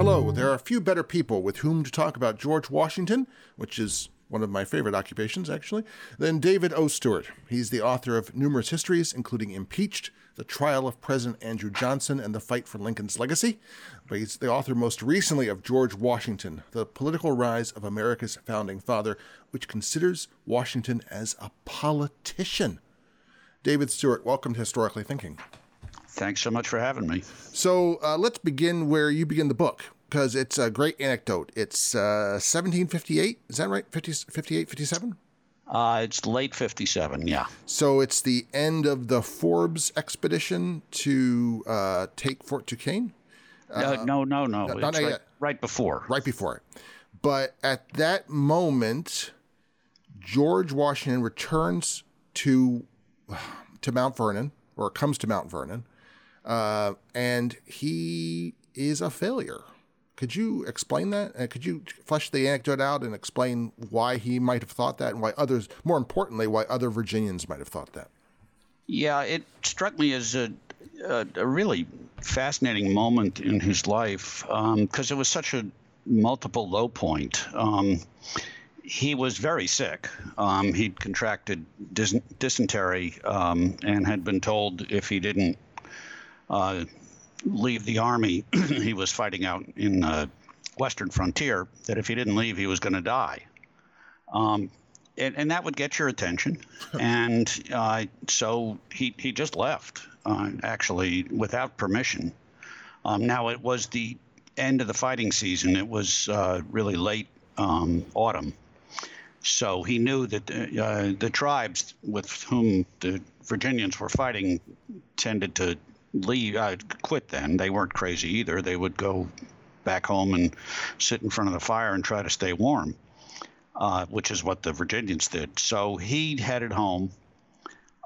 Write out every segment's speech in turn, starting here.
Hello, there are a few better people with whom to talk about George Washington, which is one of my favorite occupations, actually, than David O. Stewart. He's the author of numerous histories, including Impeached, The Trial of President Andrew Johnson, and The Fight for Lincoln's Legacy. But he's the author most recently of George Washington, The Political Rise of America's Founding Father, which considers Washington as a politician. David Stewart, welcome to Historically Thinking. Thanks so much for having me. So uh, let's begin where you begin the book because it's a great anecdote. It's uh, 1758. Is that right? 50, 58, 57? Uh, it's late 57, yeah. So it's the end of the Forbes expedition to uh, take Fort Duquesne? Uh, no, no, no. no it's right, right before. Right before. But at that moment, George Washington returns to to Mount Vernon, or comes to Mount Vernon, uh, and he is a failure. Could you explain that? Uh, could you flesh the anecdote out and explain why he might have thought that, and why others, more importantly, why other Virginians might have thought that? Yeah, it struck me as a, a, a really fascinating moment in his life because um, it was such a multiple low point. Um, he was very sick. Um, he'd contracted dys- dysentery um, and had been told if he didn't uh, leave the army he was fighting out in the western frontier, that if he didn't leave, he was going to die. Um, and, and, that would get your attention. and uh, so he, he just left, uh, actually, without permission. Um, now, it was the end of the fighting season, it was uh, really late um, autumn. So he knew that uh, the tribes with whom the Virginians were fighting tended to leave, uh, quit then. They weren't crazy either. They would go back home and sit in front of the fire and try to stay warm, uh, which is what the Virginians did. So he headed home.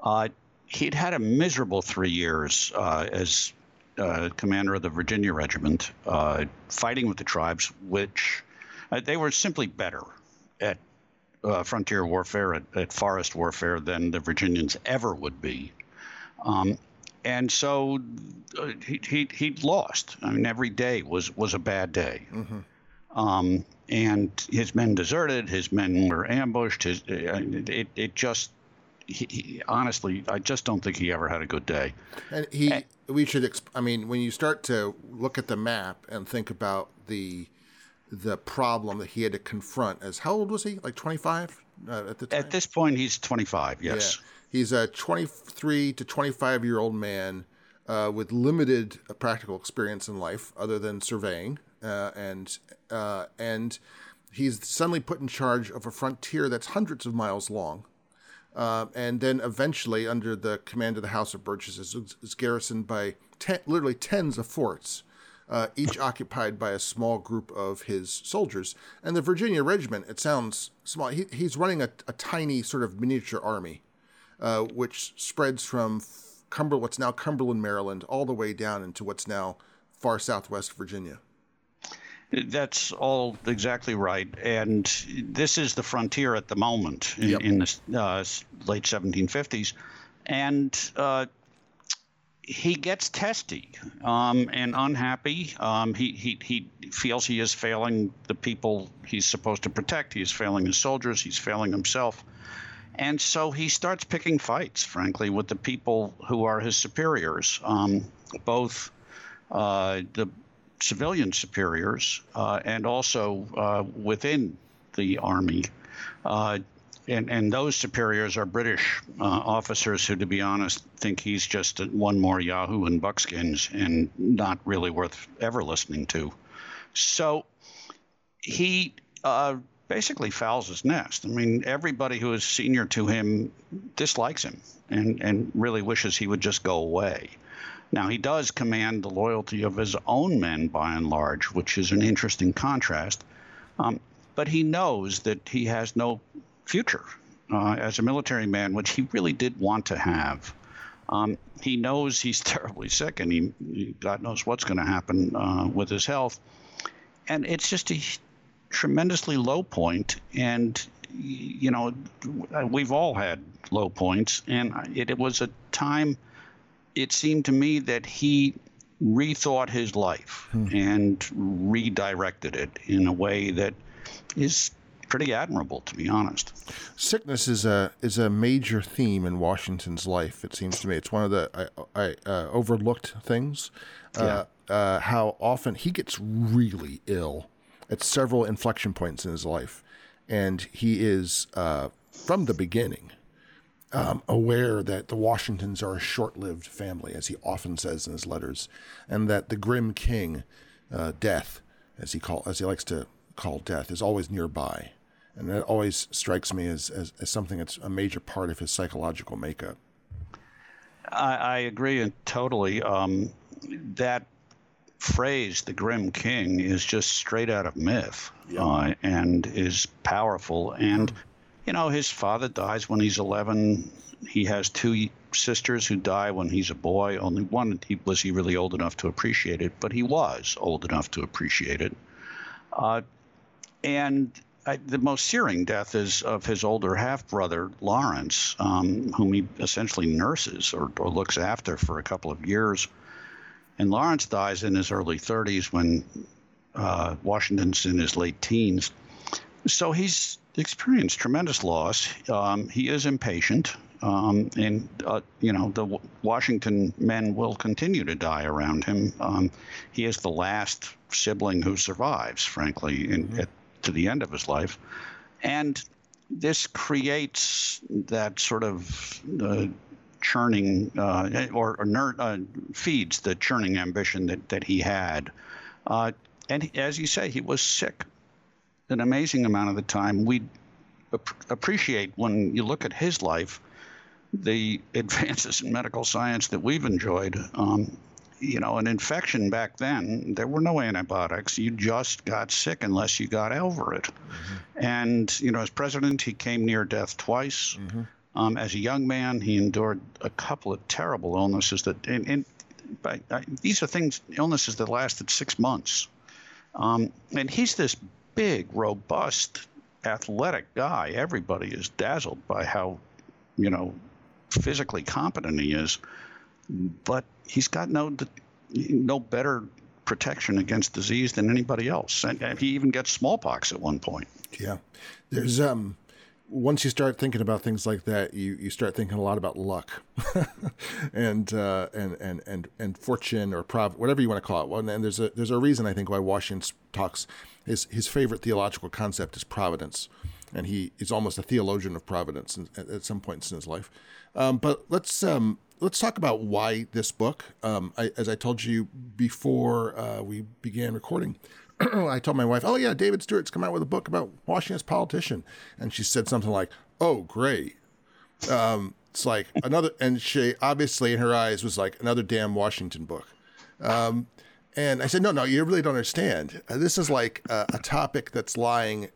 Uh, he'd had a miserable three years uh, as uh, commander of the Virginia Regiment, uh, fighting with the tribes, which they were simply better at frontier warfare, at, at, forest warfare, than the Virginians ever would be. Um, and so uh, he, he he lost. I mean, every day was was a bad day. Mm-hmm. Um, and his men deserted. His men were ambushed. His uh, it it just he, he, honestly, I just don't think he ever had a good day. And he, and, we should. Exp- I mean, when you start to look at the map and think about the the problem that he had to confront, as how old was he? Like twenty five uh, at the time. At this point, he's twenty five. Yes. Yeah. He's a 23 to 25 year old man uh, with limited practical experience in life other than surveying, uh, and uh, and he's suddenly put in charge of a frontier that's hundreds of miles long. Uh, and then eventually, under the command of the House of Burgesses, is, is garrisoned by ten, literally tens of forts, uh, each occupied by a small group of his soldiers. And the Virginia Regiment, it sounds small. He, he's running a, a, tiny sort of miniature army uh, which spreads from Cumber, what's now Cumberland, Maryland, all the way down into what's now far southwest Virginia. That's all exactly right. And this is the frontier at the moment in, yep. in the uh, late 1750s. And uh, he gets testy um, and unhappy. Um, he, he, he feels he is failing the people he's supposed to protect. He is failing his soldiers. He's failing himself. And so he starts picking fights, frankly, with the people who are his superiors, um, both uh, the civilian superiors uh, and also uh, within the army. Uh, and, and those superiors are British uh, officers who, to be honest, think he's just one more Yahoo in buckskins and not really worth ever listening to. So he uh, basically fouls his nest. I mean, everybody who is senior to him dislikes him and, and really wishes he would just go away. Now, he does command the loyalty of his own men by and large, which is an interesting contrast. Um, but he knows that he has no future uh, as a military man, which he really did want to have. Um, he knows he's terribly sick, and he, God knows what's going to happen uh, with his health. And it's just a tremendously low point, and you know, we've all had low points, and it, it was a time. It seemed to me that he rethought his life hmm. and redirected it in a way that is pretty admirable, to be honest. Sickness is a is a major theme in Washington's life. It seems to me it's one of the I, I uh, overlooked things. Uh, yeah. Uh, how often he gets really ill at several inflection points in his life, and he is uh, from the beginning. Um, aware that the Washingtons are a short-lived family, as he often says in his letters, and that the grim king, uh, death, as he call as he likes to call death, is always nearby and that always strikes me as, as, as something that's a major part of his psychological makeup. I, I agree totally. Um, that phrase, the Grim King, is just straight out of myth yeah. uh, and is powerful. And, you know, his father dies when he's 11. He has two sisters who die when he's a boy. Only one he, was he really old enough to appreciate it, but he was old enough to appreciate it. Uh, and I, the most searing death is of his older half brother, Lawrence, um, whom he essentially nurses or, or, looks after for a couple of years. And Lawrence dies in his early 30s when uh, Washington's in his late teens. So he's experienced tremendous loss. Um, he is impatient. Um, and, uh, you know, the Washington men will continue to die around him. Um, he is the last sibling who survives, frankly, in, mm-hmm. at to the end of his life. And this creates that sort of uh, churning uh, or, or ner- uh, feeds the churning ambition that, that he had. Uh, and as you say, he was sick an amazing amount of the time. We ap- appreciate when you look at his life the advances in medical science that we've enjoyed. Um, you know, an infection back then, there were no antibiotics. You just got sick unless you got over it. Mm-hmm. And, you know, as president, he came near death twice. Mm-hmm. Um, as a young man, he endured a couple of terrible illnesses that, and, and by, uh, these are things, illnesses that lasted six months. Um, and he's this big, robust, athletic guy. Everybody is dazzled by how, you know, physically competent he is but he's got no no better protection against disease than anybody else. And he even gets smallpox at one point. Yeah, there's um. Once you start thinking about things like that, you, you start thinking a lot about luck, and uh, and and and and fortune or prov whatever you want to call it. And there's a there's a reason I think why Washington talks his his favorite theological concept is providence, and he is almost a theologian of providence at, at some points in his life. Um, but let's um, let's talk about why this book. Um, I, as I told you before uh, we began recording, I told my wife, "Oh yeah, David Stewart's come out with a book about Washington's politician," and she said something like, "Oh great." Um, it's like another, and she obviously in her eyes was like another damn Washington book. Um, and I said, "No, no, you really don't understand. Uh, this is like a, a topic that's lying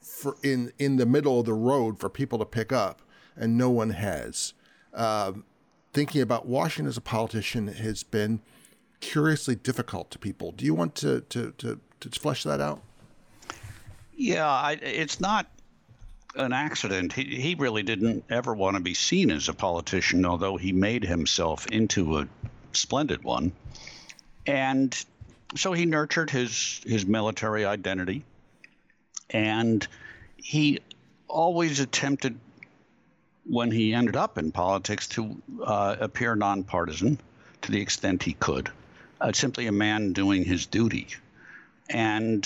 for in in the middle of the road for people to pick up, and no one has." Um, thinking about Washington as a politician has been curiously difficult to people. Do you want to to to, to flesh that out? Yeah, I, it's not an accident. He, he really didn't ever want to be seen as a politician, although he made himself into a splendid one. And so he nurtured his his military identity, and he always attempted when he ended up in politics to uh, appear nonpartisan to the extent he could, uh, simply a man doing his duty. And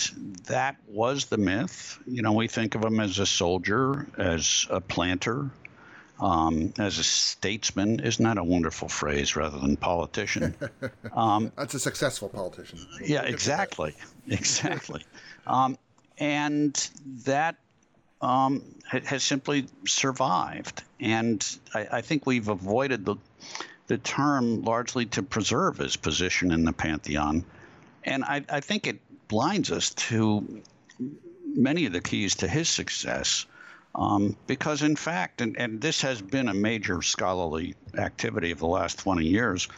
that was the myth. You know, we think of him as a soldier, as a planter, um, as a statesman. Isn't that a wonderful phrase rather than politician? Um, That's a successful politician. Yeah, exactly. Exactly. Um, and that um, has simply survived. And I, I, think we've avoided the, the term largely to preserve his position in the pantheon. And I, I think it blinds us to many of the keys to his success. Um, because, in fact, and, and this has been a major scholarly activity of the last 20 years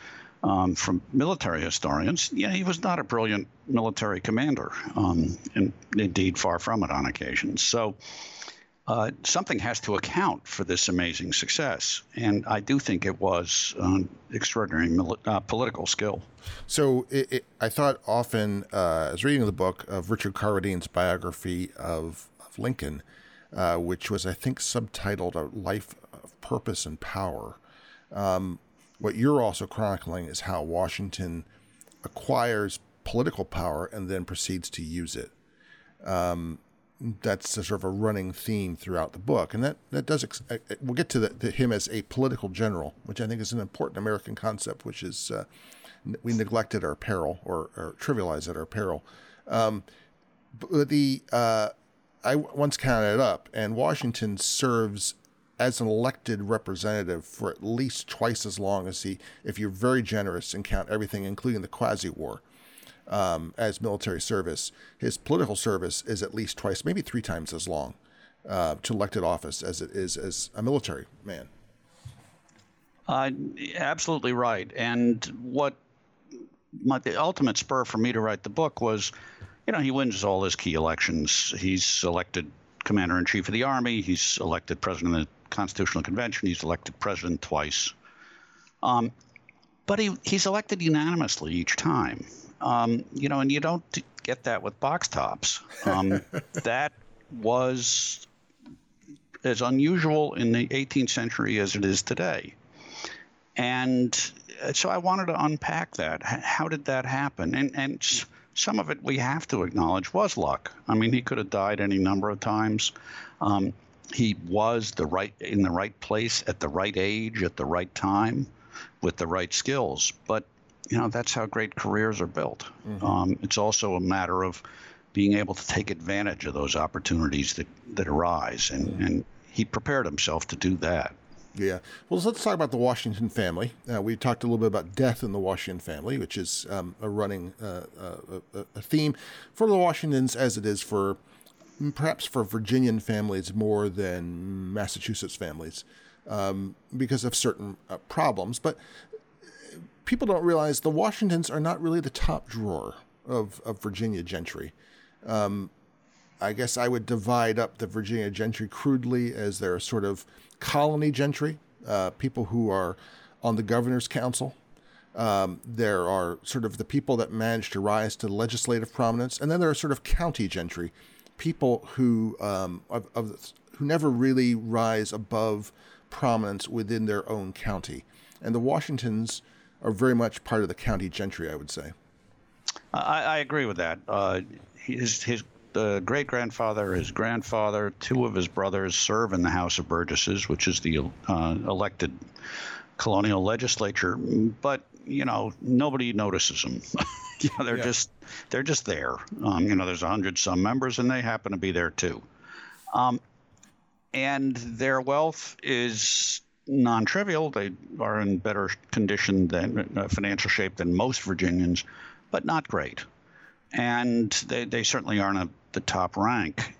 um, from military historians, yeah, he was not a brilliant military commander, um, and indeed far from it on occasions. So, uh, something has to account for this amazing success. And I do think it was um, extraordinary uh, political skill. So it, it, I thought often, uh, I was reading the book of Richard Carwardine's biography of, of Lincoln, uh, which was, I think, subtitled A Life of Purpose and Power. Um, what you're also chronicling is how Washington acquires political power and then proceeds to use it. Um, that's a sort of a running theme throughout the book, and that that does. Ex- uh, uh, we'll get to, the, to him as a political general, which I think is an important American concept, which is uh, we neglect at our peril or, or trivialize at our peril. Um, but the uh, I once counted it up, and Washington serves as an elected representative for at least twice as long as he, if you're very generous and count everything, including the quasi war um, as military service. His political service is at least twice, maybe three times as long uh, to elected office as it is as a military man. Uh, absolutely right. And what my, the ultimate spur for me to write the book was, you know, he wins all his key elections. He's elected commander in chief of the army. He's elected president of the Constitutional Convention. He's elected president twice. Um, but he, he's elected unanimously each time. Um, you know, and you don't get that with box tops. Um, that was as unusual in the 18th century as it is today. And uh, so I wanted to unpack that. How did that happen? And, and some of it we have to acknowledge was luck. I mean, he could have died any number of times. Um, he was the right in the right place at the right age at the right time with the right skills. But you know that's how great careers are built. Mm-hmm. Um, it's also a matter of being able to take advantage of those opportunities that that arise, and mm-hmm. and he prepared himself to do that. Yeah. Well, let's talk about the Washington family. Uh, we talked a little bit about death in the Washington family, which is um, a running uh, uh, a theme for the Washingtons, as it is for perhaps for Virginian families more than Massachusetts families um, because of certain uh, problems. But people don't realize the Washingtons are not really the top drawer of, of Virginia gentry. Um, I guess I would divide up the Virginia gentry crudely as their sort of colony gentry, uh, people who are on the governor's council. Um, there are sort of the people that manage to rise to legislative prominence, and then there are sort of county gentry, people who um, of, of, who never really rise above prominence within their own county. And the Washingtons are very much part of the county gentry, I would say. I, I agree with that. Uh, his his uh, great grandfather, his grandfather, two of his brothers serve in the House of Burgesses, which is the uh, elected colonial legislature. But you know, nobody notices them. you know, they're yeah. just they're just there. Um, you know, there's a hundred some members, and they happen to be there too. Um, and their wealth is non-trivial. They are in better condition than uh, financial shape than most Virginians, but not great. And they, they certainly aren't a, the top rank.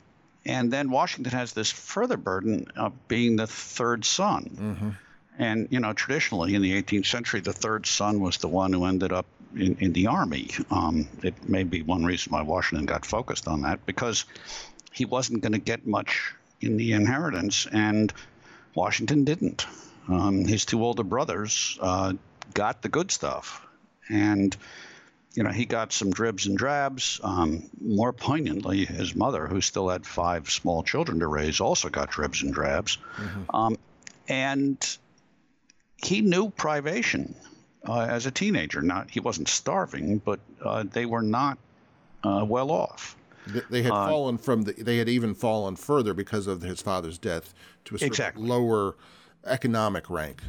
And then Washington has this further burden of being the third son. Mm-hmm. And you know, traditionally in the 18th century, the third son was the one who ended up in, in the army. Um, it may be one reason why Washington got focused on that because he wasn't going to get much in the inheritance, and Washington didn't. Um, his two older brothers uh, got the good stuff, and you know he got some dribs and drabs. Um, more poignantly, his mother, who still had five small children to raise, also got dribs and drabs, mm-hmm. um, and he knew privation uh, as a teenager. Not he wasn't starving, but uh, they were not uh, well off. They had uh, fallen from the. They had even fallen further because of his father's death to a exactly. lower economic rank.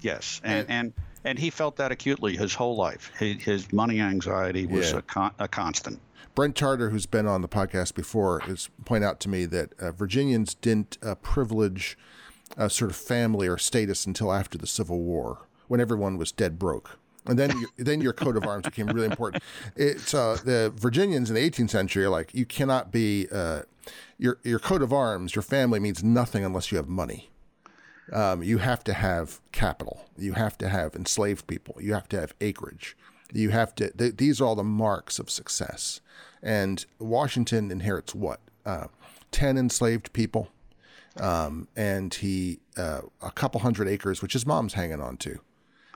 Yes, and, and and, he felt that acutely his whole life. His, his money anxiety was yeah. a, con- a constant. Brent Tarter, who's been on the podcast before, has pointed out to me that uh, Virginians didn't uh, privilege a sort of family or status until after the Civil War, when everyone was dead broke. And then you, then your coat of arms became really important. It's uh, the Virginians in the 18th century are like you cannot be uh, your your coat of arms. Your family means nothing unless you have money. Um, you have to have capital. You have to have enslaved people. You have to have acreage. You have to. Th- these are all the marks of success. And Washington inherits what? Uh, Ten enslaved people, um, and he uh, a couple hundred acres, which his mom's hanging on to.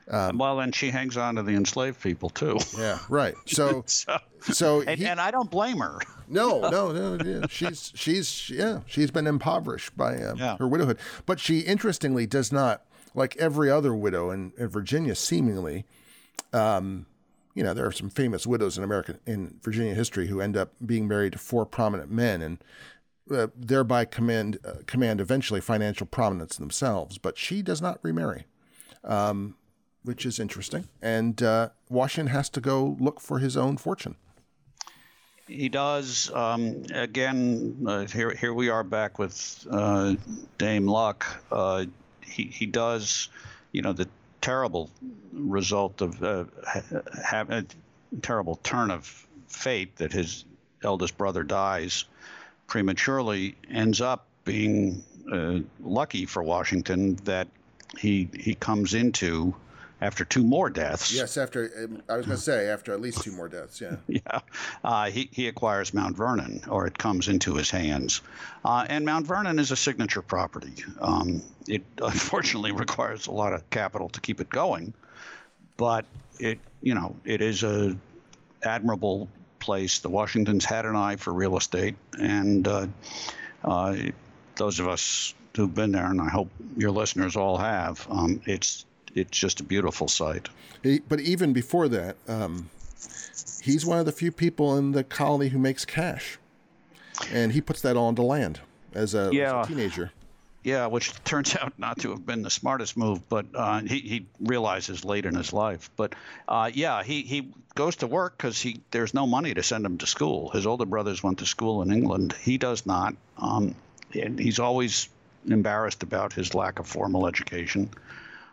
Um, well, and she hangs on to the enslaved people too. Yeah, right. So, so, so and, he, and, I don't blame her. No, no, no. Yeah. She's she's yeah, she's been impoverished by um, yeah. her widowhood, but she interestingly does not like every other widow in, in Virginia. Seemingly, um, you know, there are some famous widows in American in Virginia history who end up being married to four prominent men and. Uh, thereby command uh, command eventually financial prominence themselves, but she does not remarry. Um, which is interesting. And uh, Washington has to go look for his own fortune. He does. Um, again, uh, here here we are back with uh, Dame Luck. Uh, he he does, you know, the terrible result of uh, having a terrible turn of fate that his eldest brother dies prematurely ends up being uh, lucky for Washington that he he comes into after two more deaths. Yes, after um, I was going to say after at least two more deaths. Yeah. yeah. Uh, he he acquires Mount Vernon, or it comes into his hands, uh, and Mount Vernon is a signature property. Um, it unfortunately requires a lot of capital to keep it going, but it you know it is a admirable place. The Washingtons had an eye for real estate, and uh, uh those of us who've been there, and I hope your listeners all have, um, it's it's just a beautiful sight. He, but even before that, um, he's one of the few people in the colony who makes cash, and he puts that all into land as a, yeah. as a teenager. Yeah, which turns out not to have been the smartest move, but uh, he, he realizes late in his life. But uh, yeah, he, he goes to work because he there's no money to send him to school. His older brothers went to school in England. He does not. Um, and he's always embarrassed about his lack of formal education.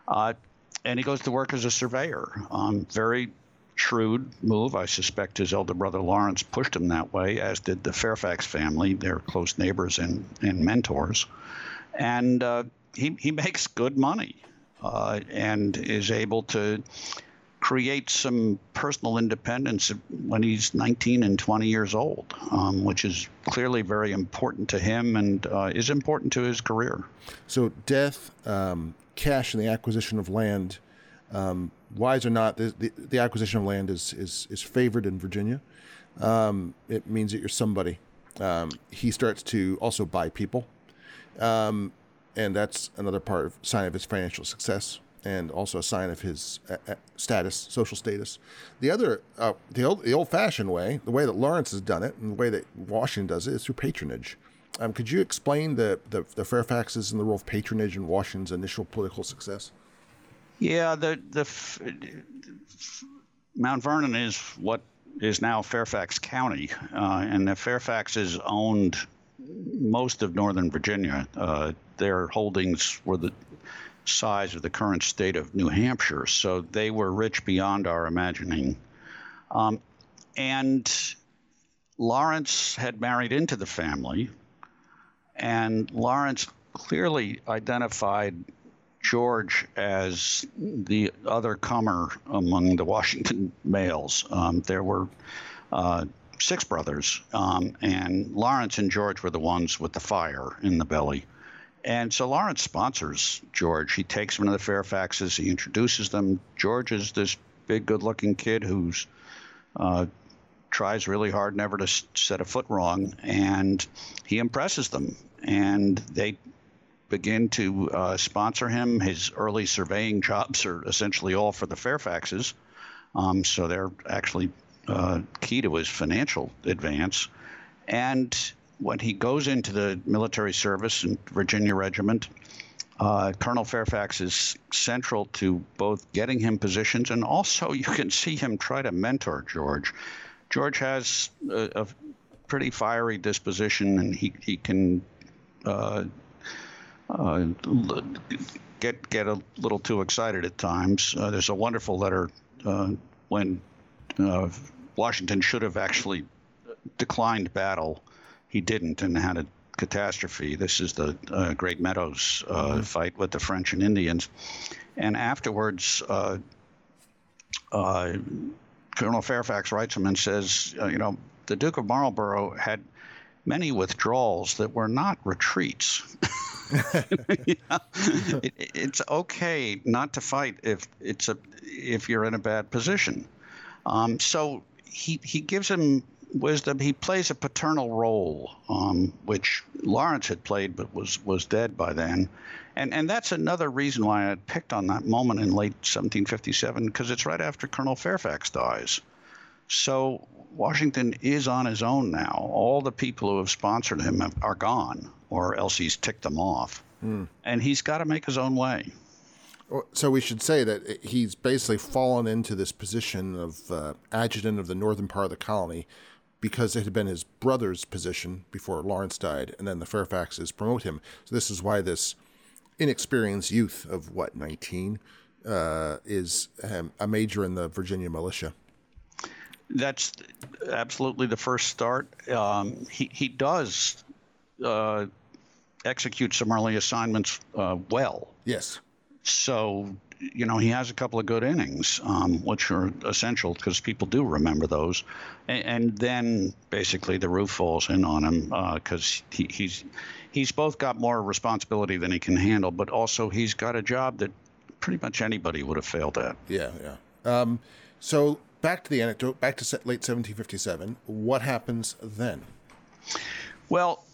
Uh, and he goes to work as a surveyor. Um, very shrewd move. I suspect his elder brother Lawrence pushed him that way, as did the Fairfax family. They're close neighbors and, and mentors. And uh, he, he makes good money uh, and is able to create some personal independence when he's 19 and 20 years old, um, which is clearly very important to him and uh, is important to his career. So, death, um, cash and the acquisition of land, um, wise or not, the, the, the, acquisition of land is, is, is favored in Virginia. Um, it means that you're somebody. Um, he starts to also buy people. Um, and that's another part of sign of his financial success and also a sign of his uh, uh, status, social status. The other, uh, the old, the old-fashioned way, the way that Lawrence has done it, and the way that Washington does it, is through patronage. Um, could you explain the, the, the Fairfaxes and the role of patronage in Washington's initial political success? Yeah, the the Mount Vernon is what is now Fairfax County, uh, and the Fairfaxes owned most of northern Virginia. Uh, their holdings were the size of the current state of New Hampshire, so they were rich beyond our imagining. Um, and Lawrence had married into the family, and Lawrence clearly identified George as the other comer among the Washington males. Um, there were uh, six brothers, um, and Lawrence and George were the ones with the fire in the belly. And so Lawrence sponsors George. He takes him to the Fairfaxes. He introduces them. George is this big, good-looking kid who's uh, tries really hard never to set a foot wrong, and he impresses them. And they begin to uh, sponsor him. His early surveying jobs are essentially all for the Fairfaxes, um, so they're actually uh, key to his financial advance. And when he goes into the military service in Virginia Regiment, uh, Colonel Fairfax is central to both getting him positions and also you can see him try to mentor George. George has a, a pretty fiery disposition and he, he can uh, uh, get get a little too excited at times. Uh, there's a wonderful letter uh, when uh, Washington should have actually declined battle, he didn't and had a catastrophe. This is the uh, Great Meadows uh, mm-hmm. fight with the French and Indians. And afterwards, uh, uh Colonel Fairfax writes him and says, uh, you know, the Duke of Marlborough had many withdrawals that were not retreats. it, it's okay not to fight if it's a if you're in a bad position. Um, so he he gives him wisdom. He plays a paternal role, um, which Lawrence had played but was was dead by then, and and that's another reason why I picked on that moment in late 1757 because it's right after Colonel Fairfax dies. So Washington is on his own now. All the people who have sponsored him are gone, or else he's ticked them off. Mm. And he's got to make his own way. So we should say that he's basically fallen into this position of uh, adjutant of the northern part of the colony because it had been his brother's position before Lawrence died, and then the Fairfaxes promote him. So this is why this inexperienced youth of what 19 uh, is um, a major in the Virginia militia that's absolutely the first start. Um, he he does uh, execute some early assignments uh, well. Yes. So you know he has a couple of good innings, um, which are essential because people do remember those, and, and, then basically the roof falls in on him because uh, he, he's he's both got more responsibility than he can handle, but also he's got a job that pretty much anybody would have failed at. Yeah, yeah. Um, so back to the anecdote, back to late 1757. What happens then? Well,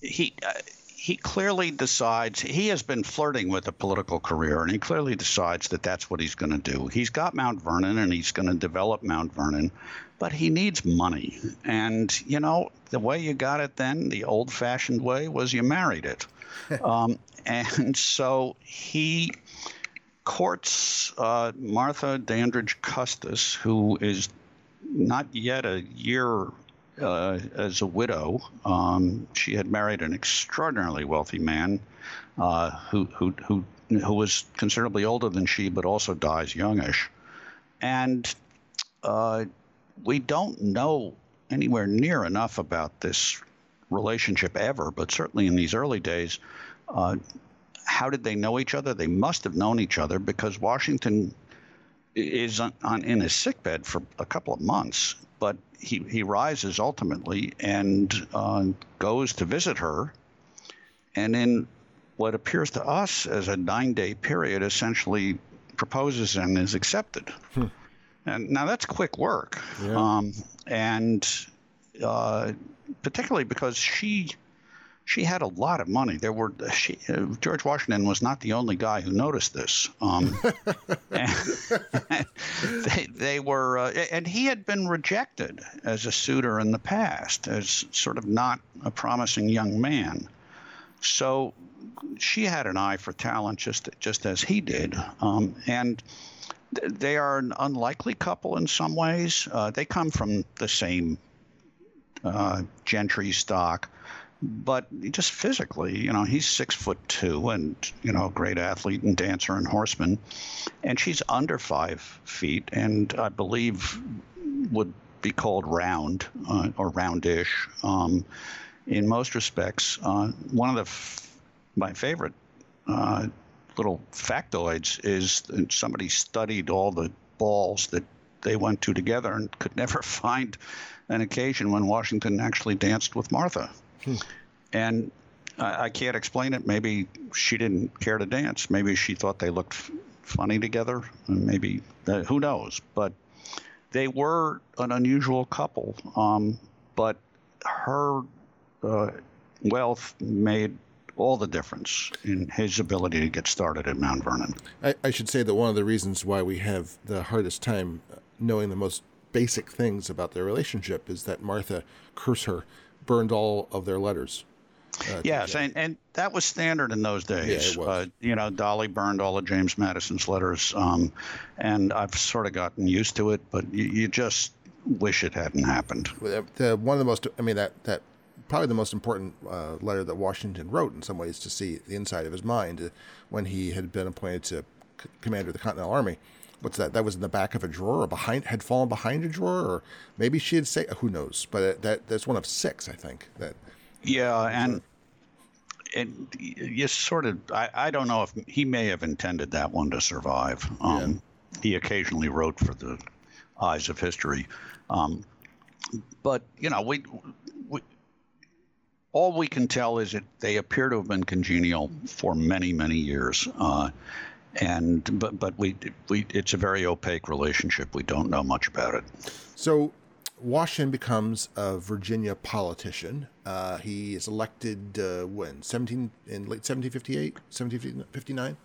he. Uh, he clearly decides he has been flirting with a political career and he clearly decides that that's what he's going to do. He's got Mount Vernon and he's going to develop Mount Vernon, but he needs money. And, you know, the way you got it then, the old fashioned way, was you married it. um, and so he courts uh, Martha Dandridge Custis, who is not yet a year uh, as a widow. Um, she had married an extraordinarily wealthy man uh, who, who, who, who was considerably older than she, but also dies youngish. And uh, we don't know anywhere near enough about this relationship ever, but certainly in these early days, uh, how did they know each other? They must have known each other because Washington is on, on in his sickbed for a couple of months, but he, he rises ultimately and uh, goes to visit her. And in what appears to us as a nine day period, essentially proposes and is accepted. Hmm. And now that's quick work. Yeah. Um, and uh, particularly because she she had a lot of money. There were she, uh, George Washington was not the only guy who noticed this. Um, they, they were, uh, and he had been rejected as a suitor in the past, as sort of not a promising young man. So she had an eye for talent, just just as he did, um, and they are an unlikely couple in some ways. Uh, they come from the same uh, gentry stock but just physically, you know, he's six foot two and, you know, a great athlete and dancer and horseman. And she's under five feet and I believe would be called round uh, or roundish um, in most respects. Uh, one of the f- my favorite uh, little factoids is that somebody studied all the balls that they went to together and could never find an occasion when Washington actually danced with Martha. Hmm. And I, I, can't explain it. Maybe she didn't care to dance. Maybe she thought they looked f- funny together. Maybe uh, who knows? But they were an unusual couple. Um, but her uh, wealth made all the difference in his ability to get started at Mount Vernon. I, I, should say that one of the reasons why we have the hardest time knowing the most basic things about their relationship is that Martha Curser burned all of their letters. Uh, yes, and, and that was standard in those days. Yeah, uh, you know, Dolley burned all of James Madison's letters, um, and I've sort of gotten used to it, but you, you just wish it hadn't happened. The, one of the most, I mean, that, that probably the most important uh, letter that Washington wrote in some ways to see the inside of his mind uh, when he had been appointed to c- commander of the Continental Army what's that? That was in the back of a drawer or behind had fallen behind a drawer, or maybe she had say who knows. But that that's one of six, I think. That yeah, and and you sort of I, I don't know if he may have intended that one to survive. Um, yeah. He occasionally wrote for the Eyes of History, um, but you know we, we all we can tell is that they appear to have been congenial for many many years. Uh, and but but we we it's a very opaque relationship. We don't know much about it. So Washington becomes a Virginia politician. Uh, he is elected uh, when 17 in late 1758, 1759.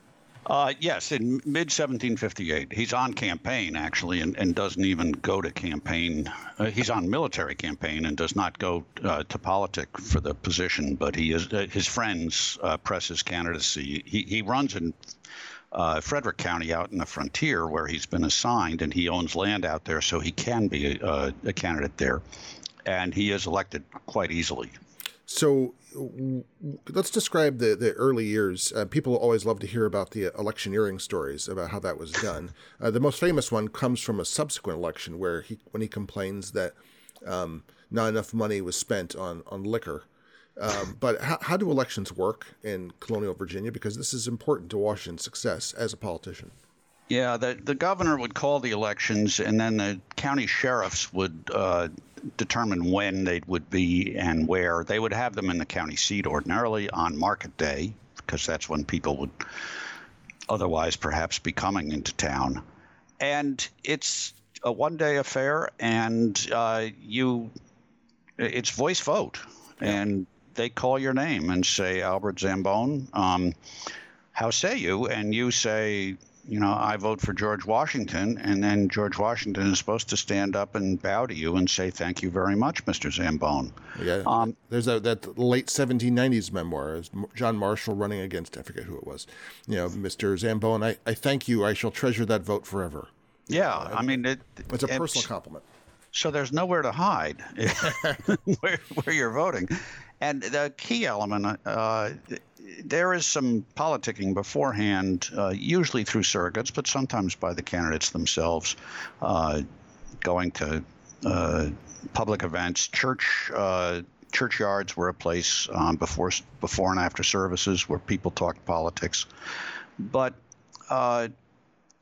Uh, yes, in mid 1758. He's on campaign, actually, and, and doesn't even go to campaign. Uh, he's on military campaign and does not go uh, to politics for the position, but he is, uh, his friends uh, press his candidacy. He, he runs in uh, Frederick County out in the frontier where he's been assigned, and he owns land out there, so he can be a, a candidate there. And he is elected quite easily. So let's describe the, the early years. Uh, people always love to hear about the electioneering stories about how that was done. Uh, the most famous one comes from a subsequent election where he when he complains that um, not enough money was spent on on liquor um, but how, how do elections work in colonial Virginia? Because this is important to Washington's success as a politician. Yeah, the, the governor would call the elections, and then the county sheriffs would uh, determine when they would be and where. They would have them in the county seat ordinarily on market day, because that's when people would otherwise perhaps be coming into town. And it's a one day affair, and uh, you it's voice vote. And they call your name and say, Albert Zambone, um, how say you? And you say, you know, I vote for George Washington. And then George Washington is supposed to stand up and bow to you and say, thank you very much, Mr. Zambone. Yeah. Um, There's a, that late 1790s memoir, John Marshall running against, I forget who it was, you know, Mr. Zambone, I, I thank you. I shall treasure that vote forever. Yeah. Uh, I mean, it, it's a personal compliment. So there's nowhere to hide where, where you're voting. And the key element, uh, there is some politicking beforehand, uh, usually through surrogates, but sometimes by the candidates themselves, uh, going to uh, public events. Church uh, churchyards were a place um, before before and after services where people talked politics, but uh,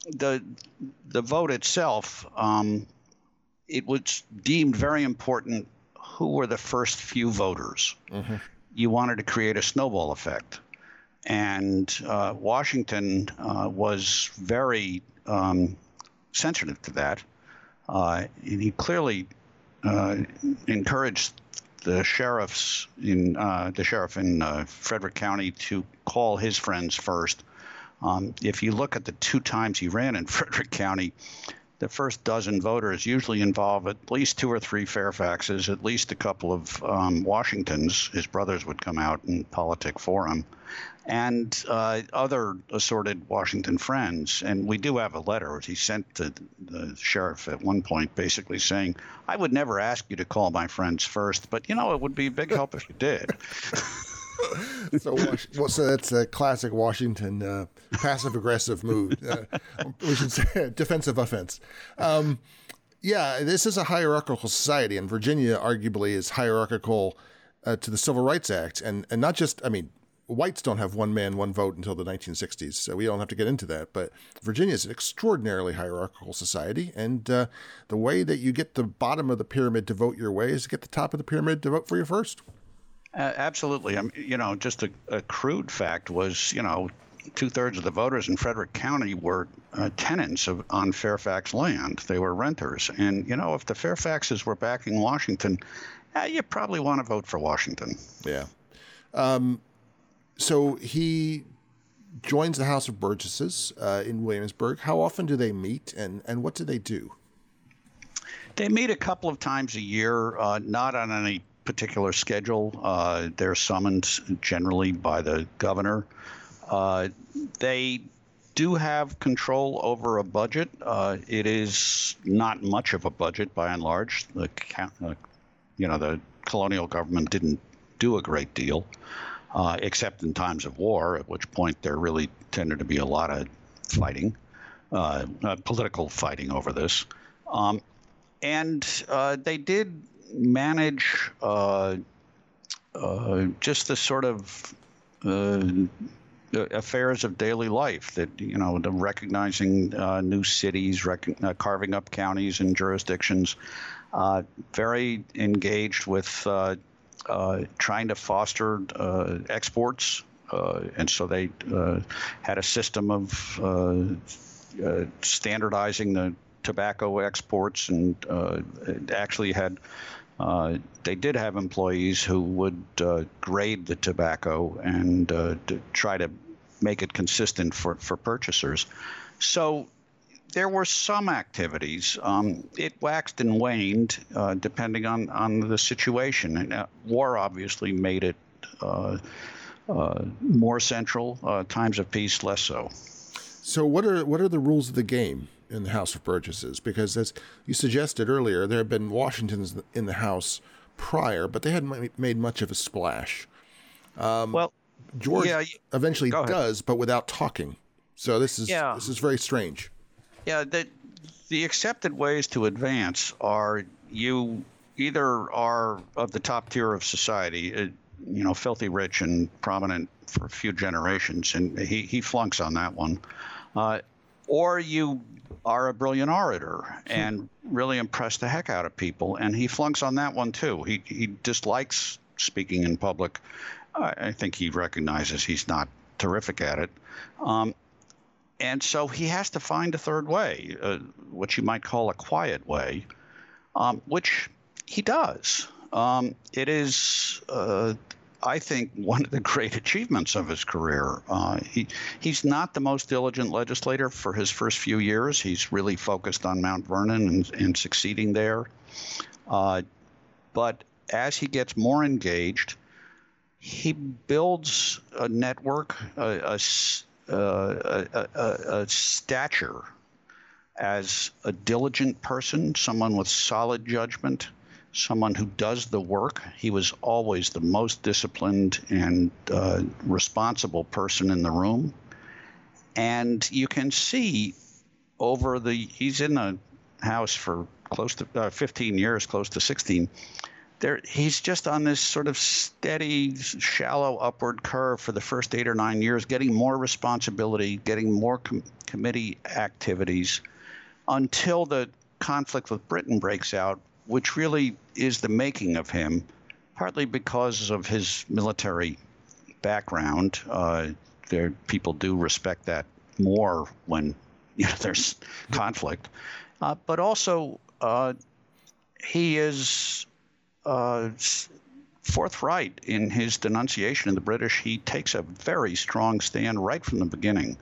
the the vote itself. Um, it was deemed very important who were the first few voters. Mm-hmm. You wanted to create a snowball effect. And uh, Washington uh, was very um, sensitive to that. Uh, and he clearly uh, encouraged the sheriffs in uh, the sheriff in uh, Frederick County to call his friends first. Um, if you look at the two times he ran in Frederick County, the first dozen voters usually involve at least two or three Fairfaxes, at least a couple of um, Washingtons. His brothers would come out and politic for him, and uh, other assorted Washington friends. And we do have a letter he sent to the sheriff at one point, basically saying, "I would never ask you to call my friends first, but you know it would be a big help if you did." so, well, so that's a classic Washington uh, passive aggressive move. Uh, we should say defensive offense. Um, yeah, this is a hierarchical society, and Virginia arguably is hierarchical uh, to the Civil Rights Act, and and not just I mean. Whites don't have one man, one vote until the 1960s, so we don't have to get into that. But Virginia is an extraordinarily hierarchical society, and uh, the way that you get the bottom of the pyramid to vote your way is to get the top of the pyramid to vote for you first. Uh, absolutely. I mean, you know, just a, a crude fact was, you know, two thirds of the voters in Frederick County were uh, tenants of, on Fairfax land. They were renters. And, you know, if the Fairfaxes were backing Washington, uh, you probably want to vote for Washington. Yeah. Um, so he joins the House of Burgesses uh, in Williamsburg. How often do they meet and, and what do they do? They meet a couple of times a year, uh, not on any particular schedule. Uh, they're summoned generally by the governor. Uh, they do have control over a budget. Uh, it is not much of a budget by and large. The uh, you know the colonial government didn't do a great deal, uh, except in times of war, at which point there really tended to be a lot of fighting. uh, political fighting over this. Um, and they did manage uh, uh, just the sort of affairs of daily life that you know the recognizing uh, new cities rec- uh, carving up counties and jurisdictions uh, very engaged with uh, uh, trying to foster uh, exports and so they had a system of standardizing the tobacco exports and actually had uh, they did have employees who would uh, grade the tobacco and uh, to try to make it consistent for, for purchasers. So there were some activities. Um, it waxed and waned uh, depending on, on the situation. And, uh, war obviously made it uh, more central. times of peace, less so. So what are what are the rules of the game? In the House of Burgesses because, as you suggested earlier, there have been Washingtons in the House prior, but they hadn't made much of a splash. Um, well, George yeah, eventually does, but without talking. So this is yeah. this is very strange. Yeah, the the accepted ways to advance are you either are of the top tier of society, uh, you know, filthy rich and prominent for a few generations, and he he flunks on that one, uh, or you are a brilliant orator and really impress the heck out of people. And he flunks on that one too. He he dislikes speaking in public. I, I think he recognizes he's not terrific at it. Um, and so he has to find a third way, uh, what you might call a quiet way, um, which he does. Um, it is uh, I think, one of the great achievements of his career. Uh, he he's not the most diligent legislator for his first few years. He's really focused on Mount Vernon and, and succeeding there. Uh, but as he gets more engaged, he builds a network, a, a, a, a stature as a diligent person, someone with solid judgment someone who does the work. He was always the most disciplined and uh, responsible person in the room. And you can see over the, he's in the house for close to uh, 15 years, close to 16. There, he's just on this sort of steady, shallow upward curve for the first eight or nine years, getting more responsibility, getting more com- committee activities until the conflict with Britain breaks out, which really is the making of him, partly because of his military background. Uh, there, people do respect that more when you know, there's conflict, uh, but also uh, he is uh, forthright in his denunciation of the British. He takes a very strong stand right from the beginning,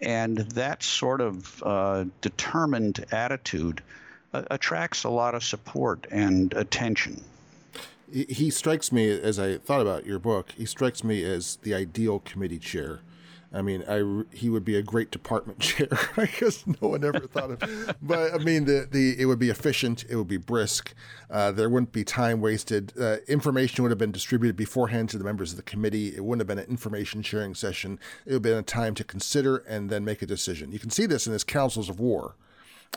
and that sort of uh, determined attitude attracts a lot of support and attention. He strikes me, as I thought about your book, he strikes me as the ideal committee chair. I mean, I he would be a great department chair. I guess no one ever thought of, but I mean, the the it would be efficient. It would be brisk. Uh, there wouldn't be time wasted. Uh, information would have been distributed beforehand to the members of the committee. It wouldn't have been an information sharing session. It would have been a time to consider and then make a decision. You can see this in his councils of war.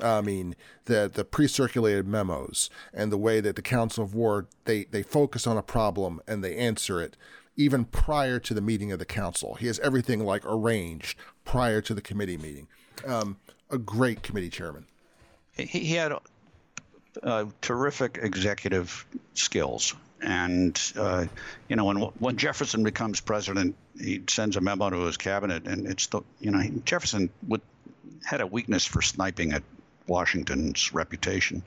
I mean, the the pre-circulated memos and the way that the Council of War they they focus on a problem and they answer it even prior to the meeting of the council. He has everything like arranged prior to the committee meeting. Um, a great committee chairman. He, he had uh, terrific executive skills. And uh, you know, when when Jefferson becomes president, he sends a memo to his cabinet, and it's the you know Jefferson would had a weakness for sniping at Washington's reputation.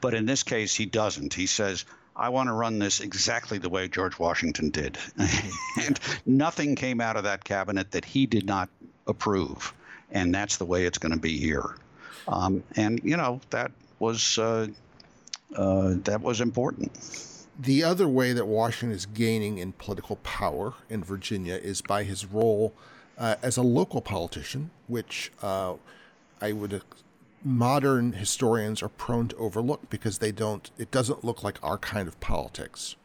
But in this case, he doesn't. He says, I want to run this exactly the way George Washington did. and nothing came out of that cabinet that he did not approve. And that's the way it's going to be here. Um, and, you know, that was, uh, uh, that was important. The other way that Washington is gaining in political power in Virginia is by his role uh, as a local politician, which uh, I would modern historians are prone to overlook because they don't it doesn't look like our kind of politics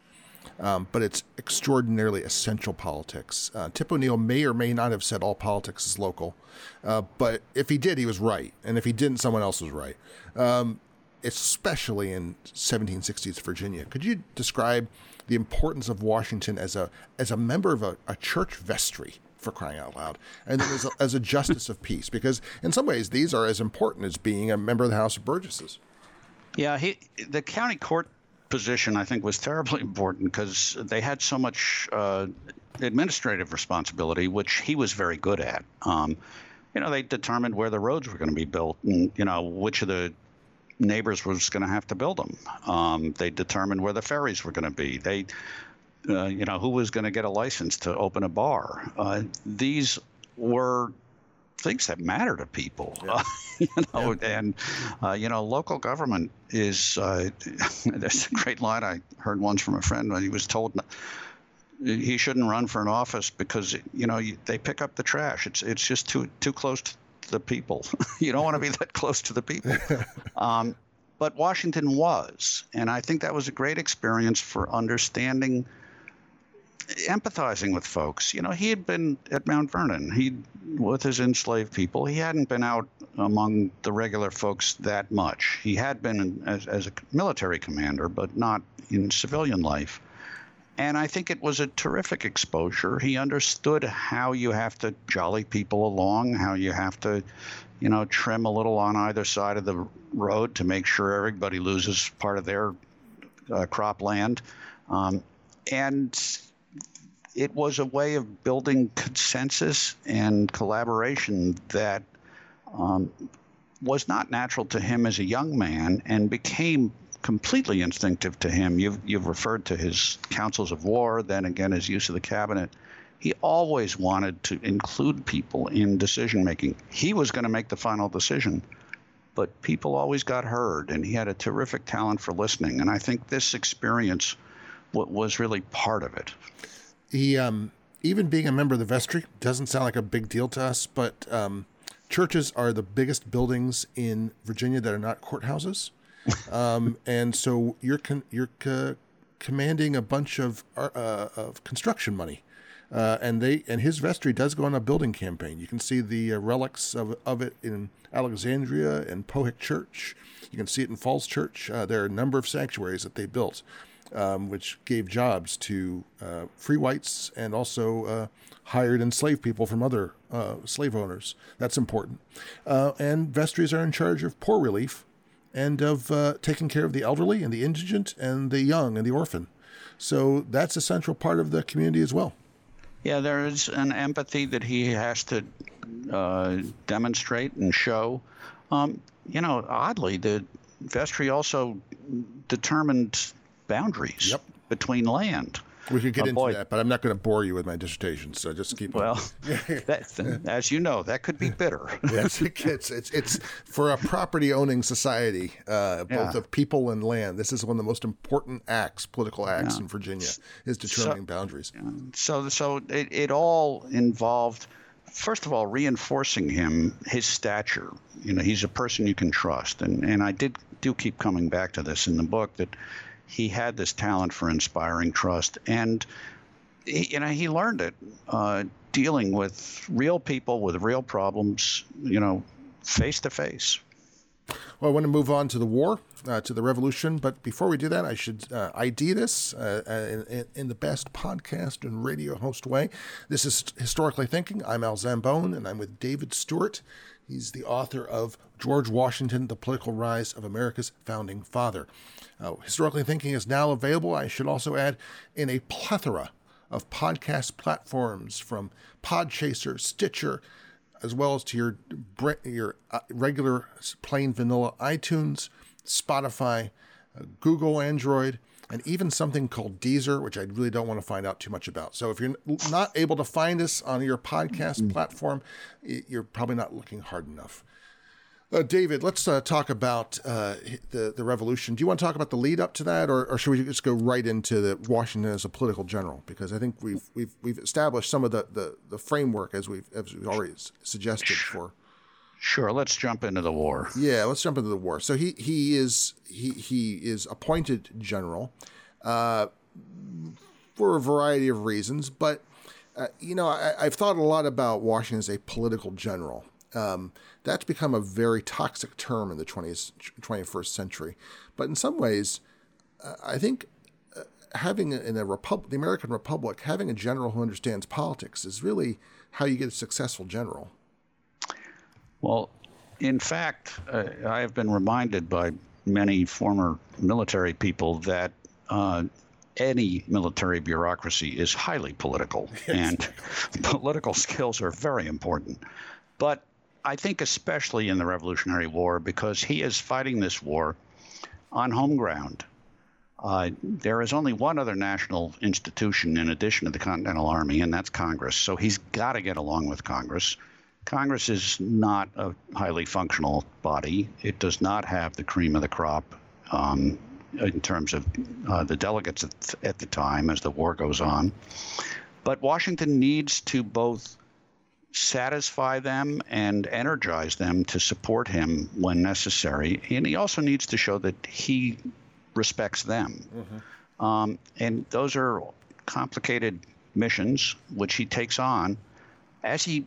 um, but it's extraordinarily essential politics. Uh, Tip O'Neill may or may not have said all politics is local, uh, but if he did, he was right, and if he didn't, someone else was right. Um, especially in 1760s Virginia. Could you describe the importance of Washington as a as a member of a, a church vestry? For crying out loud, and as a, as a, justice of peace, because in some ways these are as important as being a member of the House of Burgesses. Yeah, he, the county court position I think was terribly important because they had so much uh, administrative responsibility, which he was very good at. Um, you know, they determined where the roads were going to be built, and you know which of the neighbors was going to have to build them. Um, they determined where the ferries were going to be. They, uh, you know, who was going to get a license to open a bar. Uh, these were things that matter to people. Yeah. you know, yeah. and uh, you know, local government is. Uh, there's a great line I heard once from a friend when he was told he shouldn't run for an office because you know they pick up the trash. It's it's just too too close to the people. you don't want to be that close to the people. Um, but Washington was, and I think that was a great experience for understanding empathizing with folks. You know, he had been at Mount Vernon. He with his enslaved people. He hadn't been out among the regular folks that much. He had been as, as a military commander, but not in civilian life. And I think it was a terrific exposure. He understood how you have to jolly people along, how you have to, you know, trim a little on either side of the road to make sure everybody loses part of their uh, cropland. Um, and it was a way of building consensus and collaboration that um, was not natural to him as a young man and became completely instinctive to him. You've, you've referred to his councils of war, then again his use of the cabinet. He always wanted to include people in decision making. He was going to make the final decision, but people always got heard, and he had a terrific talent for listening. And I think this experience was really part of it he um, even being a member of the vestry doesn't sound like a big deal to us, but um, churches are the biggest buildings in Virginia that are not courthouses, um, and so you're con- you're co- commanding a bunch of uh, of construction money. Uh, and they and his vestry does go on a building campaign. You can see the uh, relics of, of it in Alexandria and Pohick Church. You can see it in Falls Church. Uh, there are a number of sanctuaries that they built um, which gave jobs to uh, free whites and also uh, hired enslaved people from other uh, slave owners. That's important. Uh, and vestries are in charge of poor relief and of uh, taking care of the elderly and the indigent and the young and the orphan. So that's a central part of the community as well. Yeah, there is an empathy that he has to uh, demonstrate and show. Um, you know, oddly, the vestry also determined boundaries yep. between land. We could get into boy, that, but I'm not going to bore you with my dissertation. So just keep. Well, that, as you know, that could be bitter. yes, it gets. It's it's for a property-owning society, uh, both yeah. of people and land. This is one of the most important acts, political acts yeah. in Virginia, is determining so, boundaries. So, so it, it all involved first of all, reinforcing him, his stature. You know, he's a person you can trust, and and I did do keep coming back to this in the book that he had this talent for inspiring trust, and he, you know he learned it uh, dealing with real people with real problems, you know, face to face. Well, I want to move on to the war, uh, to the revolution. But before we do that, I should uh, ID this uh, uh in, in, the best podcast and radio host way. This is Historically Thinking. I'm Al Zambone, and I'm with David Stewart. He's the author of George Washington, The Political Rise of America's Founding Father. Uh, Historically Thinking is now available, I should also add, in a plethora of podcast platforms from Podchaser, Stitcher, as well as to your, your uh, regular plain vanilla iTunes, Spotify, uh, Google Android, and even something called Deezer, which I really don't want to find out too much about. So if you're not able to find us on your podcast mm-hmm. platform, you're probably not looking hard enough. Uh, David, let's uh, talk about uh, the the revolution. Do you want to talk about the lead up to that, or, or should we just go right into the Washington as a political general? Because I think we've we've we've established some of the, the, the framework as we've as we've already suggested for. Sure, let's jump into the war. Yeah, let's jump into the war. So he he is he he is appointed general. Uh, for a variety of reasons. But uh, you know, I, have thought a lot about Washington as a political general. Um, that's become a very toxic term in the 20th, 21st century. But in some ways, uh, I think uh, having in a republic, the American Republic, having a general who understands politics is really how you get a successful general. Well, in fact, uh, I have been reminded by many former military people that uh, any military bureaucracy is highly political, and political skills are very important. But I think, especially in the Revolutionary War, because he is fighting this war on home ground. Uh, there is only one other national institution in addition to the Continental Army, and that's Congress. So he's got to get along with Congress. Congress is not a highly functional body. It does not have the cream of the crop um, in terms of uh, the delegates at, at the time as the war goes on. But Washington needs to both satisfy them and energize them to support him when necessary. And he also needs to show that he respects them. Mm-hmm. Um, and those are complicated missions which he takes on. As he,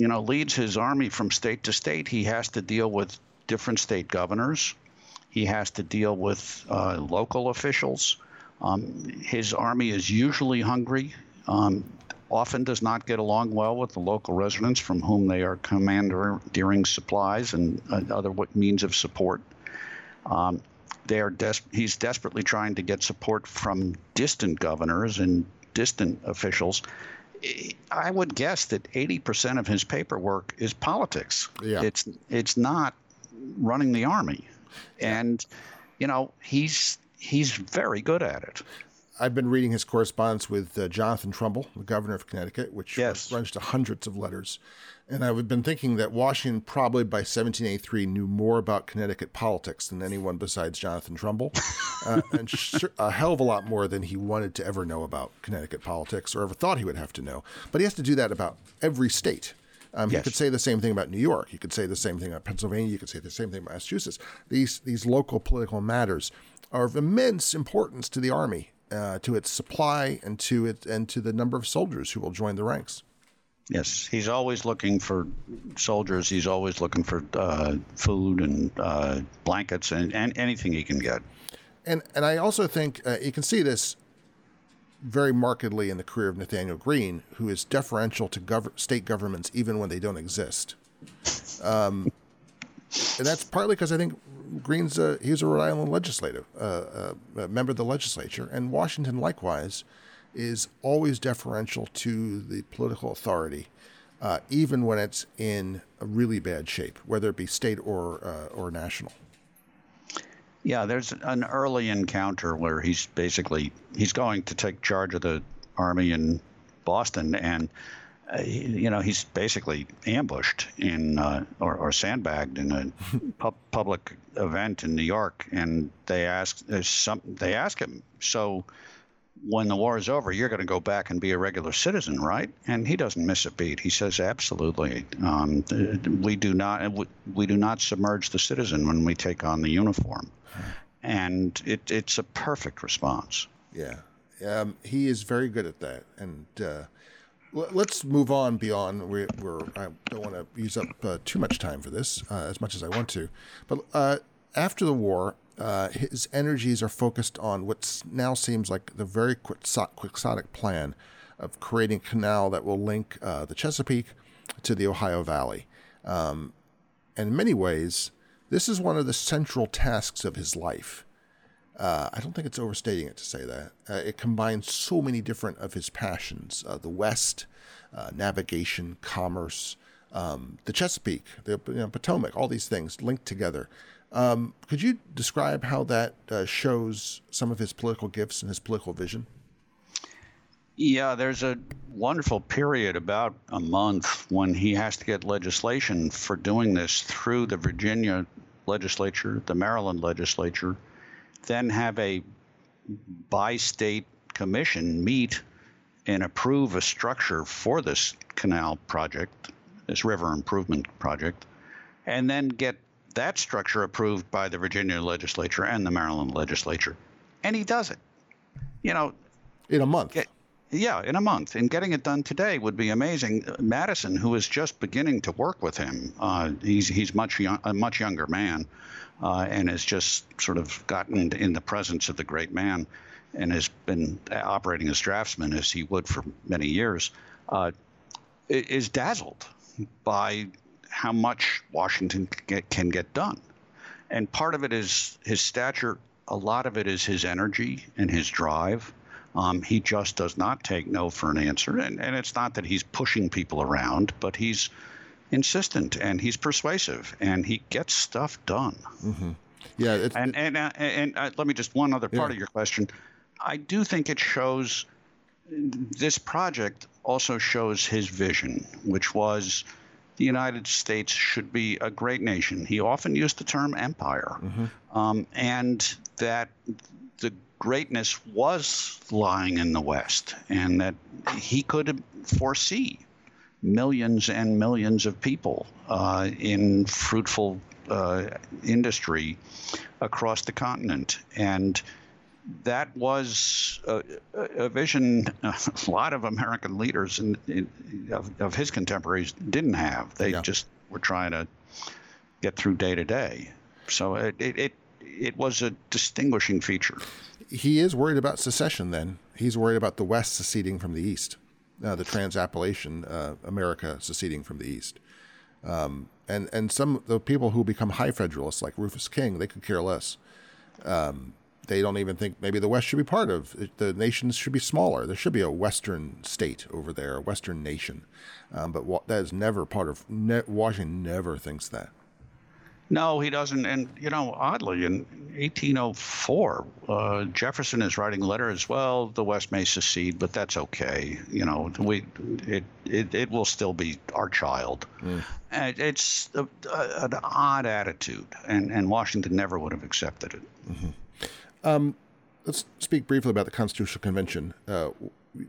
you know, leads his army from state to state, he has to deal with different state governors. He has to deal with uh, local officials. Um, his army is usually hungry. Um, often does not get along well with the local residents from whom they are commandeering supplies and uh, other means of support. Um, they are des- he's desperately trying to get support from distant governors and distant officials. I would guess that 80% of his paperwork is politics. Yeah. It's it's not running the army. And you know, he's he's very good at it. I've been reading his correspondence with uh, Jonathan Trumbull, the governor of Connecticut, which yes. runs to hundreds of letters. And I've been thinking that Washington probably by 1783 knew more about Connecticut politics than anyone besides Jonathan Trumbull, uh, and sh- a hell of a lot more than he wanted to ever know about Connecticut politics or ever thought he would have to know. But he has to do that about every state. Um, yes. You could say the same thing about New York. You could say the same thing about Pennsylvania. You could say the same thing about Massachusetts. These these local political matters are of immense importance to the army uh, to its supply and to it and to the number of soldiers who will join the ranks. Yes, he's always looking for soldiers. He's always looking for uh, food and uh, blankets and, and anything he can get. And and I also think uh, you can see this very markedly in the career of Nathaniel Greene, who is deferential to gov- state governments even when they don't exist. Um, and that's partly because I think Greene's a, he's a Rhode Island legislative uh, uh, member of the legislature, and Washington likewise is always deferential to the political authority, uh, even when it's in a really bad shape, whether it be state or uh, or national. Yeah, there's an early encounter where he's basically he's going to take charge of the army in Boston, and you know, he's basically ambushed in uh, or, or, sandbagged in a pu- public event in New York, and they ask some they ask him, so when the war is over, you're going to go back and be a regular citizen, right? And he doesn't miss a beat. He says, absolutely. Um, we do not we do not submerge the citizen when we take on the uniform, and it, it's a perfect response. Yeah, um, he is very good at that, and. Uh, let's move on beyond. We're, we're I don't want to use up uh, too much time for this, uh, as much as I want to. But uh, after the war, uh, his energies are focused on what now seems like the very quixotic plan of creating a canal that will link uh, the Chesapeake to the Ohio Valley. Um, and in many ways, this is one of the central tasks of his life. Uh, I don't think it's overstating it to say that. Uh, it combines so many different of his passions uh, the West, uh, navigation, commerce, um, the Chesapeake, the you know, Potomac, all these things linked together. Um, could you describe how that uh, shows some of his political gifts and his political vision? Yeah, there's a wonderful period about a month when he has to get legislation for doing this through the Virginia legislature, the Maryland legislature, then have a bi state commission meet and approve a structure for this canal project, this river improvement project, and then get that structure approved by the Virginia legislature and the Maryland legislature. And he does it. you know, in a month. Yeah, in a month. And getting it done today would be amazing. Madison, who is just beginning to work with him, uh, he's he's much young, a much younger man, uh, and has just sort of gotten in the presence of the great man, and has been operating as draftsman as he would for many years, uh, is dazzled by how much Washington can get, can get done, and part of it is his stature. A lot of it is his energy and his drive um, he just does not take no for an answer. And, and it's not that he's pushing people around, but he's insistent and he's persuasive and he gets stuff done. Mm-hmm. Yeah. and and, uh, and uh, let me just one other part yeah. of your question. I do think it shows this project also shows his vision, which was the United States should be a great nation. He often used the term empire, mm-hmm. um, and that the greatness was lying in the West, and that he could foresee millions and millions of people uh, in fruitful uh, industry across the continent. And that was a, a vision a lot of American leaders in, in, of, of, his contemporaries didn't have. They yeah. just were trying to get through day to day. So it, it, it, it was a distinguishing feature he is worried about secession. Then he's worried about the West seceding from the East, uh, the Trans-Appalachian uh, America seceding from the East. Um, and and some the people who become high federalists like Rufus King, they could care less. Um, they don't even think maybe the West should be part of the nations should be smaller. There should be a Western state over there, a Western nation. Um, but that is never part of ne- Washington. Never thinks that. No, he doesn't. And, you know, oddly, in 1804, uh, Jefferson is writing letters. Well, the West may secede, but that's okay. You know, we it it, it will still be our child. Mm. And it's a, a, an odd attitude, and, and Washington never would have accepted it. Mm-hmm. Um, let's speak briefly about the Constitutional Convention. Uh,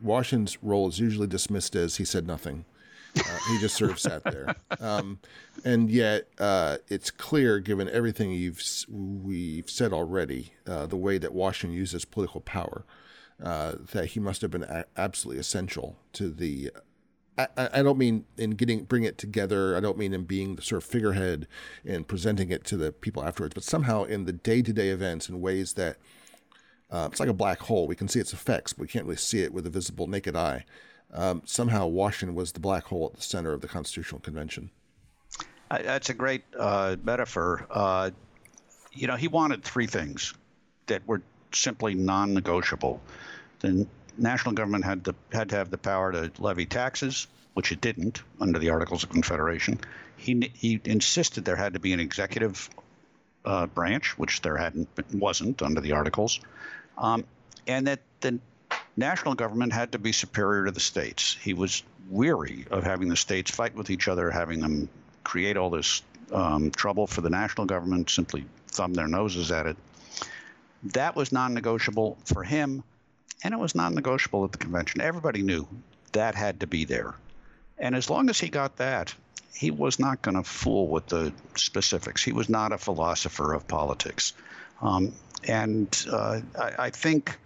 Washington's role is usually dismissed as he said nothing. Uh, he just sort of sat there, um, and yet uh, it's clear, given everything you've we've said already, uh, the way that Washington uses political power, uh, that he must have been a- absolutely essential to the. I, I don't mean in getting bring it together. I don't mean in being the sort of figurehead and presenting it to the people afterwards, but somehow in the day to day events in ways that uh, it's like a black hole. We can see its effects, but we can't really see it with a visible naked eye um, somehow Washington was the black hole at the center of the Constitutional Convention. that's a great uh, metaphor. Uh, you know, he wanted three things that were simply non-negotiable. The national government had to had to have the power to levy taxes, which it didn't under the Articles of Confederation. He he insisted there had to be an executive uh, branch, which there hadn't wasn't under the Articles, um, and that the national government had to be superior to the states. He was weary of having the states fight with each other, having them create all this um, trouble for the national government, simply thumb their noses at it. That was non negotiable for him, and it was non negotiable at the convention. Everybody knew that had to be there. And as long as he got that, he was not going to fool with the specifics. He was not a philosopher of politics. Um, and uh, I, I think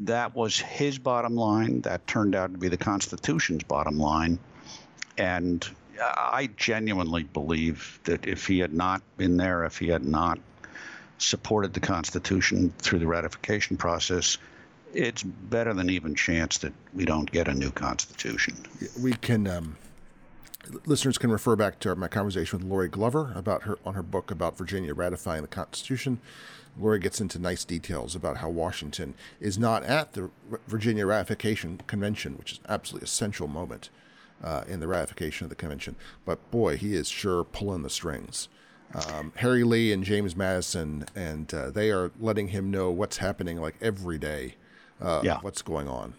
that was his bottom line. That turned out to be the Constitution's bottom line. And I genuinely believe that if he had not been there, if he had not supported the Constitution through the ratification process, it's better than even chance that we don't get a new Constitution. We can. Um, listeners can refer back to my conversation with Lori Glover about her on her book about Virginia ratifying the Constitution. Lori gets into nice details about how Washington is not at the Virginia Ratification Convention, which is an absolutely essential moment uh, in the ratification of the convention. But boy, he is sure pulling the strings. Um, Harry Lee and James Madison, and uh, they are letting him know what's happening like every day, uh, yeah. what's going on.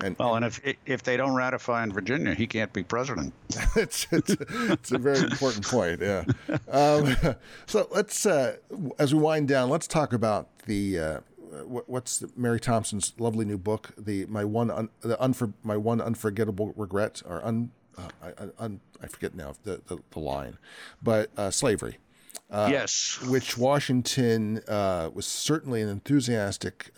And, well, and if if they don't ratify in Virginia, he can't be president. it's, it's, it's, a very important point. Yeah. Um, so let's, uh, as we wind down, let's talk about the uh, what's the, Mary Thompson's lovely new book, the my one un, the unfor, my one unforgettable regret or un, uh, I, un, I forget now the, the, the line, but uh, slavery. Uh, yes. Which Washington uh, was certainly an enthusiastic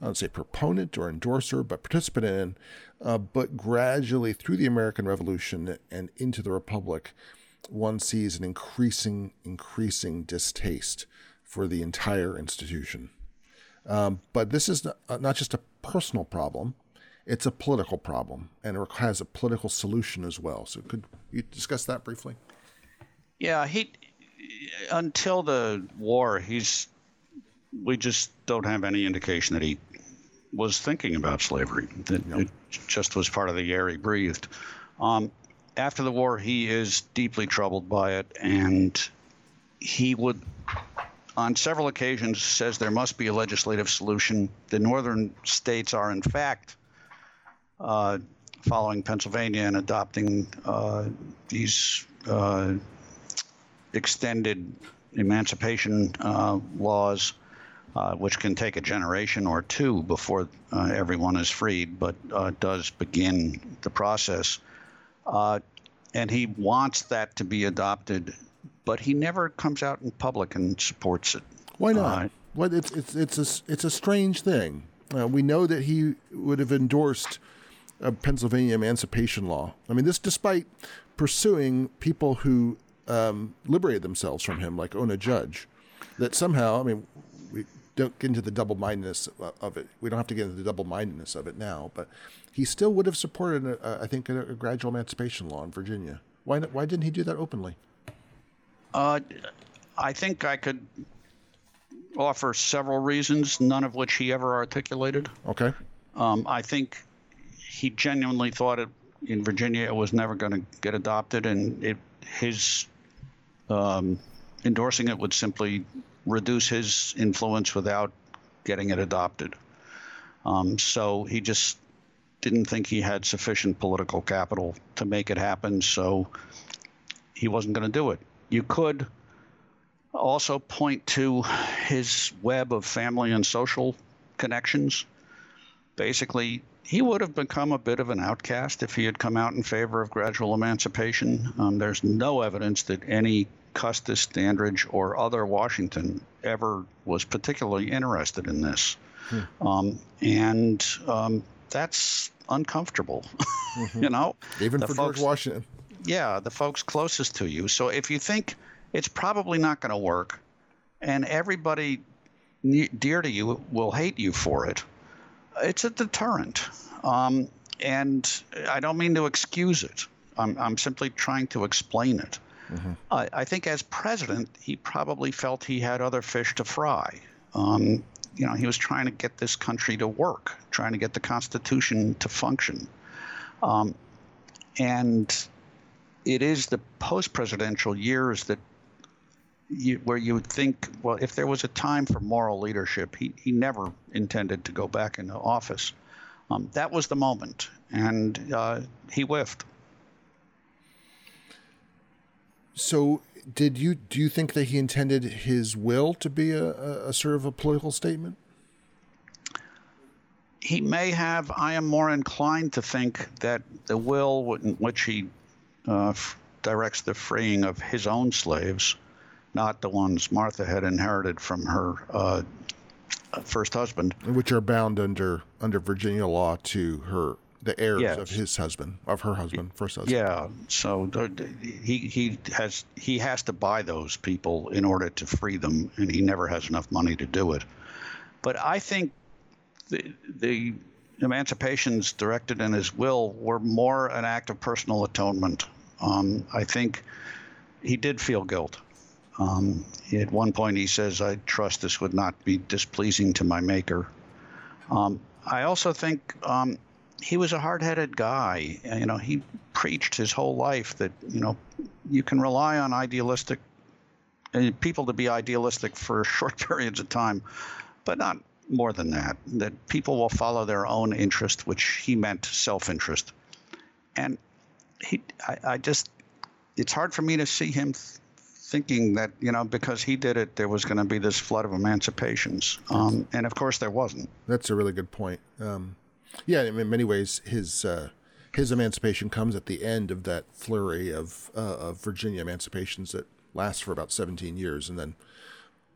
I don't say proponent or endorser, but participant in. Uh, but gradually, through the American Revolution and into the Republic, one sees an increasing, increasing distaste for the entire institution. Um, but this is not, uh, just a personal problem; it's a political problem, and it has a political solution as well. So, could you discuss that briefly? Yeah, he until the war, he's we just don't have any indication that he was thinking about slavery. That it just was part of the air he breathed. Um, after the war, he is deeply troubled by it, and he would, on several occasions, says there must be a legislative solution. The northern states are, in fact, uh, following Pennsylvania and adopting uh, these uh, extended emancipation uh, laws uh, which can take a generation or two before uh, everyone is freed, but uh, does begin the process. Uh, and he wants that to be adopted, but he never comes out in public and supports it. Why not? Uh, well, it's it's it's a it's a strange thing. Uh, we know that he would have endorsed a Pennsylvania emancipation law. I mean, this despite pursuing people who um, liberated themselves from him, like Ona Judge. That somehow, I mean, don't get into the double mindedness of it. We don't have to get into the double mindedness of it now, but he still would have supported, a, I think, a, a, gradual emancipation law in Virginia. Why? Why didn't he do that openly? Uh, I think I could offer several reasons, none of which he ever articulated. Okay. Um, I think he genuinely thought it in Virginia it was never going to get adopted, and it, his um, endorsing it would simply reduce his influence without getting it adopted. Um, so he just didn't think he had sufficient political capital to make it happen, so he wasn't going to do it. You could also point to his web of family and social connections. Basically, he would have become a bit of an outcast if he had come out in favor of gradual emancipation. Um, there's no evidence that any Custis, Dandridge, or other Washington ever was particularly interested in this. Hmm. Um, and um, that's uncomfortable, mm-hmm. you know? Even the for folks, George Washington. Yeah, the folks closest to you. So if you think it's probably not going to work and everybody dear to you will hate you for it, it's a deterrent. Um, and I don't mean to excuse it. I'm, I'm simply trying to explain it. Mm-hmm. I, I, think as president, he probably felt he had other fish to fry. Um, you know, he was trying to get this country to work, trying to get the Constitution to function. Um, and it is the post presidential years that you, where you would think, well, if there was a time for moral leadership, he, he never intended to go back into office. Um, that was the moment, and uh, he whiffed. So, did you do you think that he intended his will to be a, a, a sort of a political statement? He may have. I am more inclined to think that the will in which he uh, f- directs the freeing of his own slaves, not the ones Martha had inherited from her uh, first husband, which are bound under under Virginia law to her the heirs yes. of his husband, of her husband, first husband. Yeah. So he he has he has to buy those people in order to free them, and he never has enough money to do it. But I think the the emancipations directed in his will were more an act of personal atonement. Um, I think he did feel guilt. Um, at one point, he says, "I trust this would not be displeasing to my maker." Um, I also think um, he was a hard-headed guy. You know, he preached his whole life that you know you can rely on idealistic uh, people to be idealistic for short periods of time, but not more than that. That people will follow their own interest, which he meant self-interest. And he, I, I just, it's hard for me to see him th- thinking that you know because he did it, there was going to be this flood of emancipations. Um, and of course, there wasn't. That's a really good point. Um, yeah, in many ways, his uh, his emancipation comes at the end of that flurry of uh, of Virginia emancipations that lasts for about 17 years and then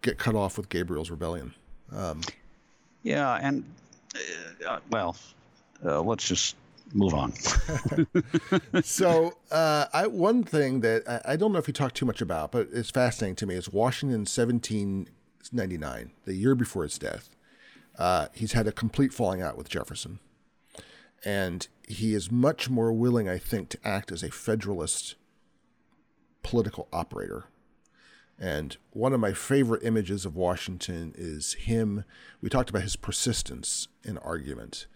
get cut off with Gabriel's rebellion. Um, Yeah, and uh, well, uh, let's just move on. so, uh, I, one thing that I, I, don't know if you talk too much about, but it's fascinating to me is Washington 1799, the year before his death. Uh, he's had a complete falling out with Jefferson. And he is much more willing, I think, to act as a Federalist political operator. And one of my favorite images of Washington is him. We talked about his persistence in argument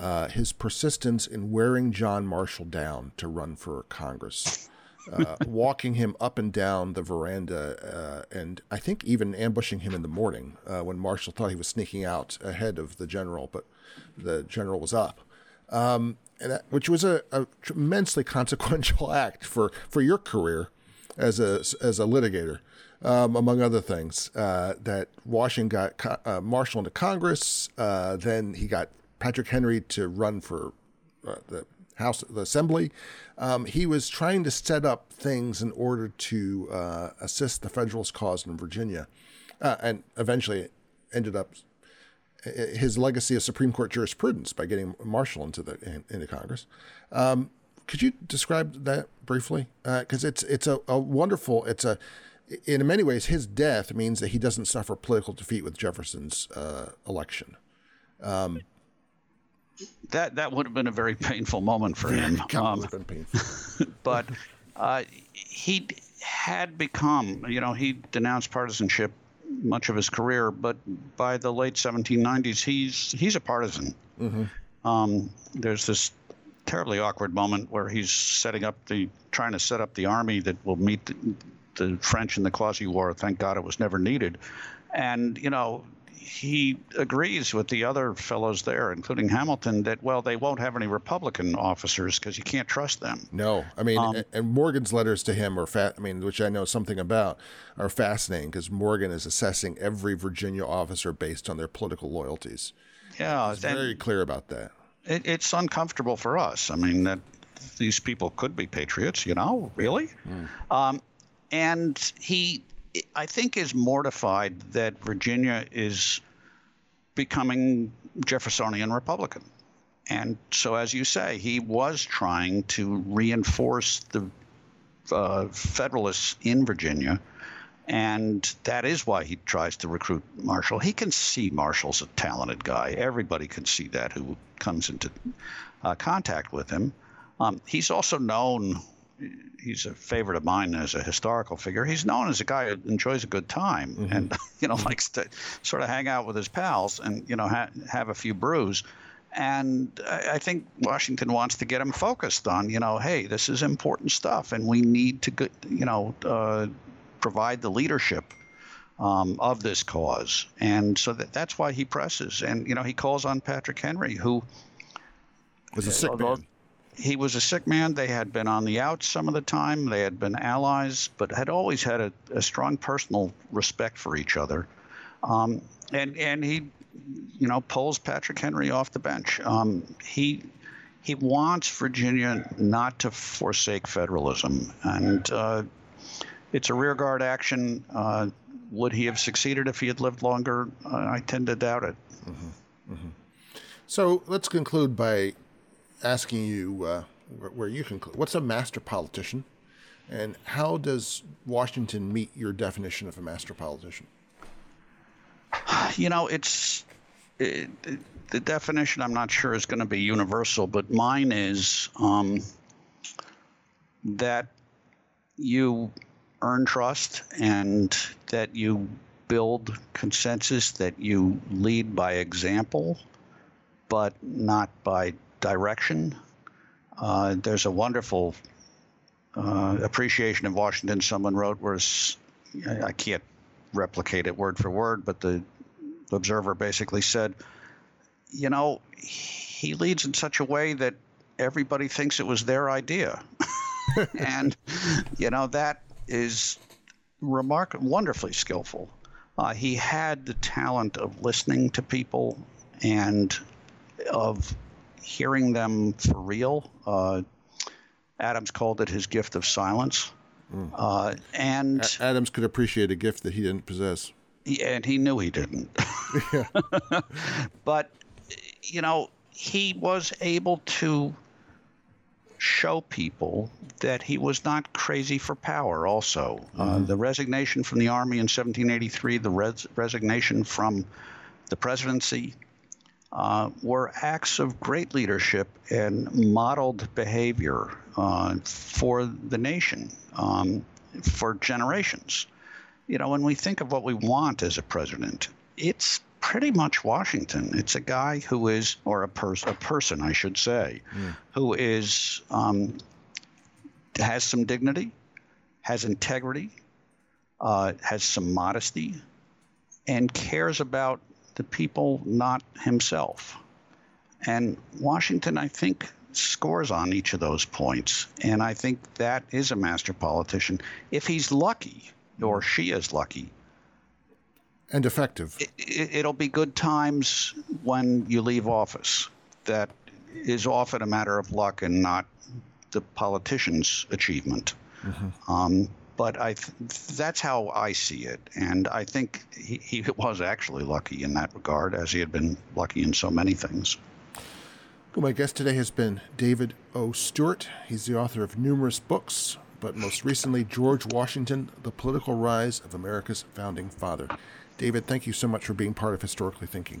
uh, his persistence in wearing John Marshall down to run for Congress, uh, walking him up and down the veranda, uh, and I think even ambushing him in the morning uh, when Marshall thought he was sneaking out ahead of the general, but the general was up. Um, that, which was a, a, tremendously consequential act for, for your career as a as a litigator, um, among other things. Uh, that Washington got uh, Marshall into Congress, then he got Patrick Henry to run for uh, the House, the Assembly. Um, he was trying to set up things in order to uh, assist the Federalist cause in Virginia, uh, and eventually ended up his legacy of Supreme Court jurisprudence by getting Marshall into the into Congress. Um, could you describe that briefly? Because uh, it's it's a, a wonderful it's a in many ways his death means that he doesn't suffer political defeat with Jefferson's uh, election. Um, that that would have been a very painful moment for him. Um, would have been painful. but uh, he had become, you know, he denounced partisanship much of his career, but by the late 1790s, he's he's a partisan. Mm-hmm. Um, there's this terribly awkward moment where he's setting up the trying to set up the army that will meet the, the French in the Quasi War. Thank God it was never needed. And you know, he agrees with the other fellows there, including Hamilton, that well, they won't have any Republican officers because you can't trust them. No, I mean, um, and Morgan's letters to him are fat. I mean, which I know something about, are fascinating because Morgan is assessing every Virginia officer based on their political loyalties. Yeah, he's very clear about that. It, it's uncomfortable for us. I mean, that these people could be patriots. You know, really. Mm. Um, and he I think, is mortified that Virginia is becoming Jeffersonian Republican. And so, as you say, he was trying to reinforce the uh, Federalists in Virginia. And that is why he tries to recruit Marshall. He can see Marshall's a talented guy. Everybody can see that who comes into uh, contact with him. Um, he's also known he's a favorite of mine as a historical figure. He's known as a guy who enjoys a good time mm-hmm. and you know likes to sort of hang out with his pals and you know ha- have a few brews. And I, I think Washington wants to get him focused on you know, hey, this is important stuff, and we need to get, you know uh, provide the leadership. Um, of this cause, and so that, that's why he presses, and you know he calls on Patrick Henry, who was a sick man he was a sick man. They had been on the outs some of the time. They had been allies, but had always had a, a strong personal respect for each other. Um, and and he, you know, pulls Patrick Henry off the bench. Um, he he wants Virginia not to forsake federalism, and uh, it's a rearguard action. Uh, would he have succeeded if he had lived longer? Uh, I tend to doubt it. Mm-hmm. Mm-hmm. So let's conclude by asking you uh, where, you conclude. What's a master politician, and how does Washington meet your definition of a master politician? You know, it's it, the definition. I'm not sure is going to be universal, but mine is um, that you earn trust and that you build consensus, that you lead by example, but not by direction. Uh, there's a wonderful uh, appreciation of Washington someone wrote, where I can't replicate it word for word, but the observer basically said, you know, he leads in such a way that everybody thinks it was their idea. and, you know, that is remarkable, wonderfully skillful. Uh, he had the talent of listening to people and of hearing them for real. Uh, Adams called it his gift of silence. Mm. Uh, and a- Adams could appreciate a gift that he didn't possess. and he knew he didn't. Yeah. but, you know, he was able to show people that he was not crazy for power, also. Uh, mm-hmm. Uh, the resignation from the Army in 1783, the res- resignation from the presidency, uh, were acts of great leadership and modeled behavior uh, for the nation um, for generations. You know, when we think of what we want as a president, it's pretty much Washington. It's a guy who is, or a, pers- a person, I should say, mm. who is um, has some dignity, has integrity, uh, has some modesty, and cares about the people, not himself. And Washington, I think, scores on each of those points. And I think that is a master politician. If he's lucky, or she is lucky, and effective. It, will be good times when you leave office. That is often a matter of luck and not the politician's achievement. Mm-hmm. Um, but I th- that's how I see it, and I think he, he was actually lucky in that regard, as he had been lucky in so many things. Well, my guest today has been David O. Stewart. He's the author of numerous books, but most recently, George Washington: The Political Rise of America's Founding Father. David, thank you so much for being part of Historically Thinking.